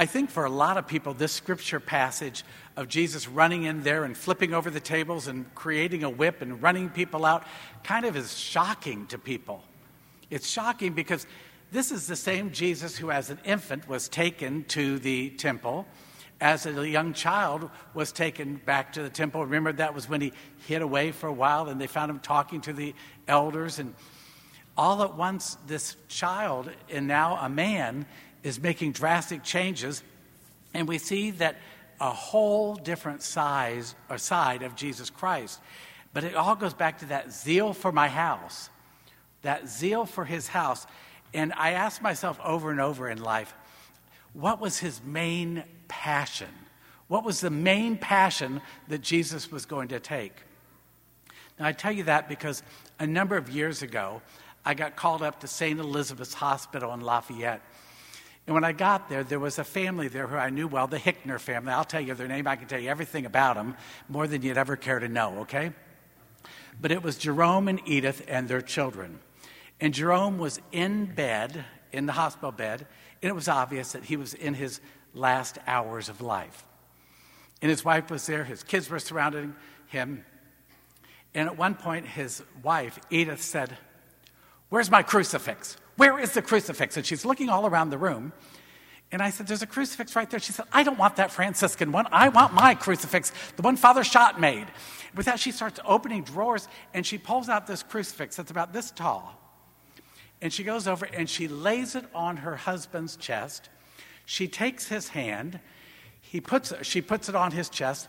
I think for a lot of people, this scripture passage of Jesus running in there and flipping over the tables and creating a whip and running people out kind of is shocking to people. It's shocking because this is the same Jesus who, as an infant, was taken to the temple. As a young child, was taken back to the temple. Remember, that was when he hid away for a while, and they found him talking to the elders. And all at once, this child, and now a man, is making drastic changes. And we see that a whole different size or side of Jesus Christ. But it all goes back to that zeal for my house, that zeal for his house. And I asked myself over and over in life, what was his main passion? What was the main passion that Jesus was going to take? Now, I tell you that because a number of years ago, I got called up to St. Elizabeth's Hospital in Lafayette. And when I got there, there was a family there who I knew well, the Hickner family. I'll tell you their name, I can tell you everything about them, more than you'd ever care to know, okay? But it was Jerome and Edith and their children. And Jerome was in bed, in the hospital bed, and it was obvious that he was in his last hours of life. And his wife was there, his kids were surrounding him. And at one point, his wife, Edith, said, Where's my crucifix? Where is the crucifix? And she's looking all around the room. And I said, There's a crucifix right there. She said, I don't want that Franciscan one. I want my crucifix, the one Father Schott made. With that, she starts opening drawers and she pulls out this crucifix that's about this tall. And she goes over and she lays it on her husband's chest. She takes his hand, he puts, she puts it on his chest,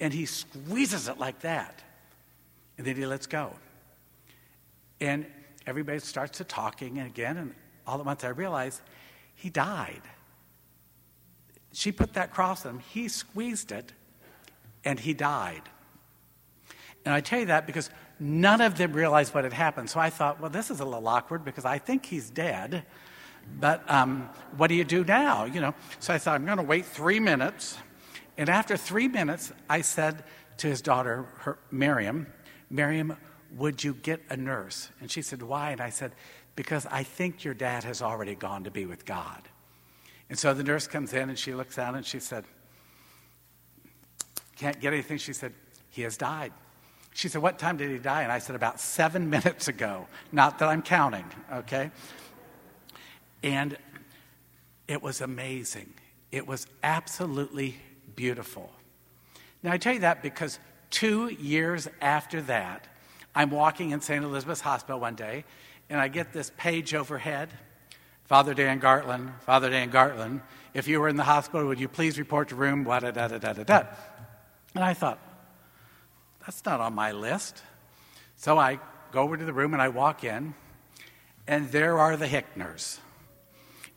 and he squeezes it like that. And then he lets go. And everybody starts to talking again, and all at once I realize he died. She put that cross on him, he squeezed it, and he died. And I tell you that because none of them realized what had happened. So I thought, well, this is a little awkward because I think he's dead. But um, what do you do now? You know. So I thought, I'm going to wait three minutes. And after three minutes, I said to his daughter, her, Miriam, Miriam, would you get a nurse? And she said, Why? And I said, Because I think your dad has already gone to be with God. And so the nurse comes in and she looks down and she said, Can't get anything. She said, He has died. She said, What time did he die? And I said, About seven minutes ago. Not that I'm counting, okay? And it was amazing. It was absolutely beautiful. Now, I tell you that because two years after that, I'm walking in St. Elizabeth's Hospital one day, and I get this page overhead Father Dan Gartland, Father Dan Gartland, if you were in the hospital, would you please report to room, da da da da da da. And I thought, that's not on my list. So I go over to the room and I walk in, and there are the Hickners.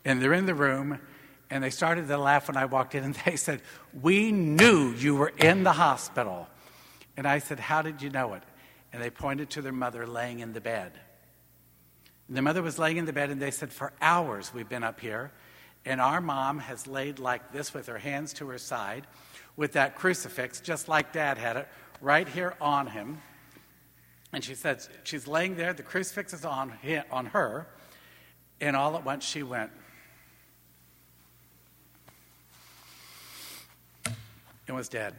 And they're in the room, and they started to laugh when I walked in, and they said, We knew you were in the hospital. And I said, How did you know it? And they pointed to their mother laying in the bed. And the mother was laying in the bed, and they said, For hours we've been up here, and our mom has laid like this with her hands to her side, with that crucifix, just like dad had it, right here on him. And she said, She's laying there, the crucifix is on, on her, and all at once she went, and was dead.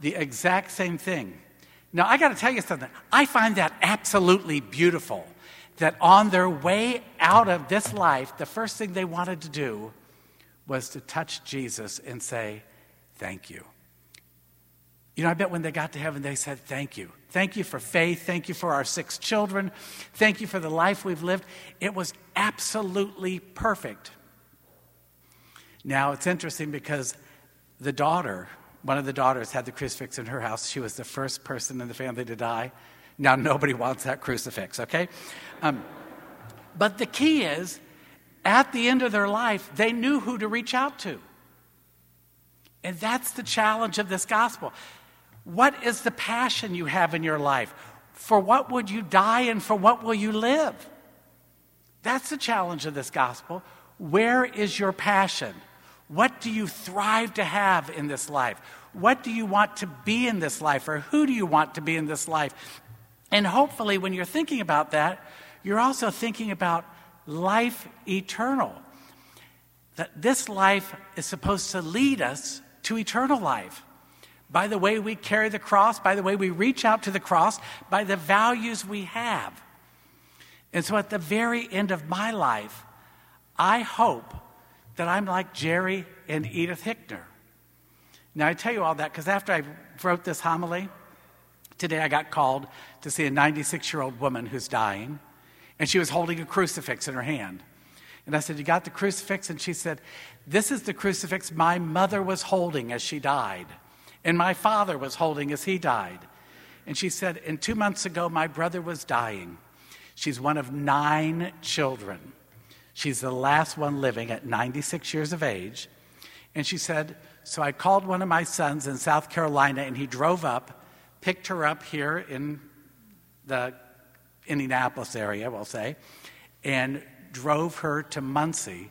The exact same thing. Now, I got to tell you something. I find that absolutely beautiful that on their way out of this life, the first thing they wanted to do was to touch Jesus and say, Thank you. You know, I bet when they got to heaven, they said, Thank you. Thank you for faith. Thank you for our six children. Thank you for the life we've lived. It was absolutely perfect. Now, it's interesting because the daughter, one of the daughters, had the crucifix in her house. She was the first person in the family to die. Now, nobody wants that crucifix, okay? Um, but the key is, at the end of their life, they knew who to reach out to. And that's the challenge of this gospel. What is the passion you have in your life? For what would you die and for what will you live? That's the challenge of this gospel. Where is your passion? What do you thrive to have in this life? What do you want to be in this life? Or who do you want to be in this life? And hopefully, when you're thinking about that, you're also thinking about life eternal. that this life is supposed to lead us to eternal life by the way we carry the cross, by the way we reach out to the cross, by the values we have. And so at the very end of my life, I hope that I'm like Jerry and Edith Hickner. Now, I tell you all that because after I wrote this homily, today I got called to see a 96 year old woman who's dying, and she was holding a crucifix in her hand. And I said, You got the crucifix? And she said, This is the crucifix my mother was holding as she died, and my father was holding as he died. And she said, And two months ago, my brother was dying. She's one of nine children. She's the last one living at 96 years of age. And she said, So I called one of my sons in South Carolina, and he drove up, picked her up here in the Indianapolis area, we'll say, and drove her to Muncie,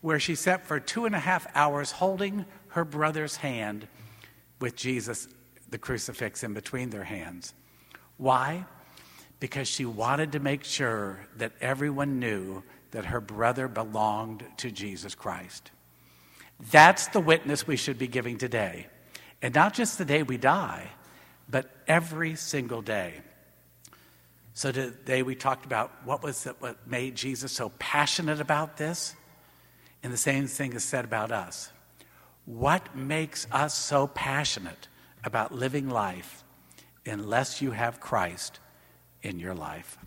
where she sat for two and a half hours holding her brother's hand with Jesus, the crucifix, in between their hands. Why? Because she wanted to make sure that everyone knew that her brother belonged to Jesus Christ. That's the witness we should be giving today. And not just the day we die, but every single day. So today we talked about what was it, what made Jesus so passionate about this, and the same thing is said about us. What makes us so passionate about living life unless you have Christ in your life?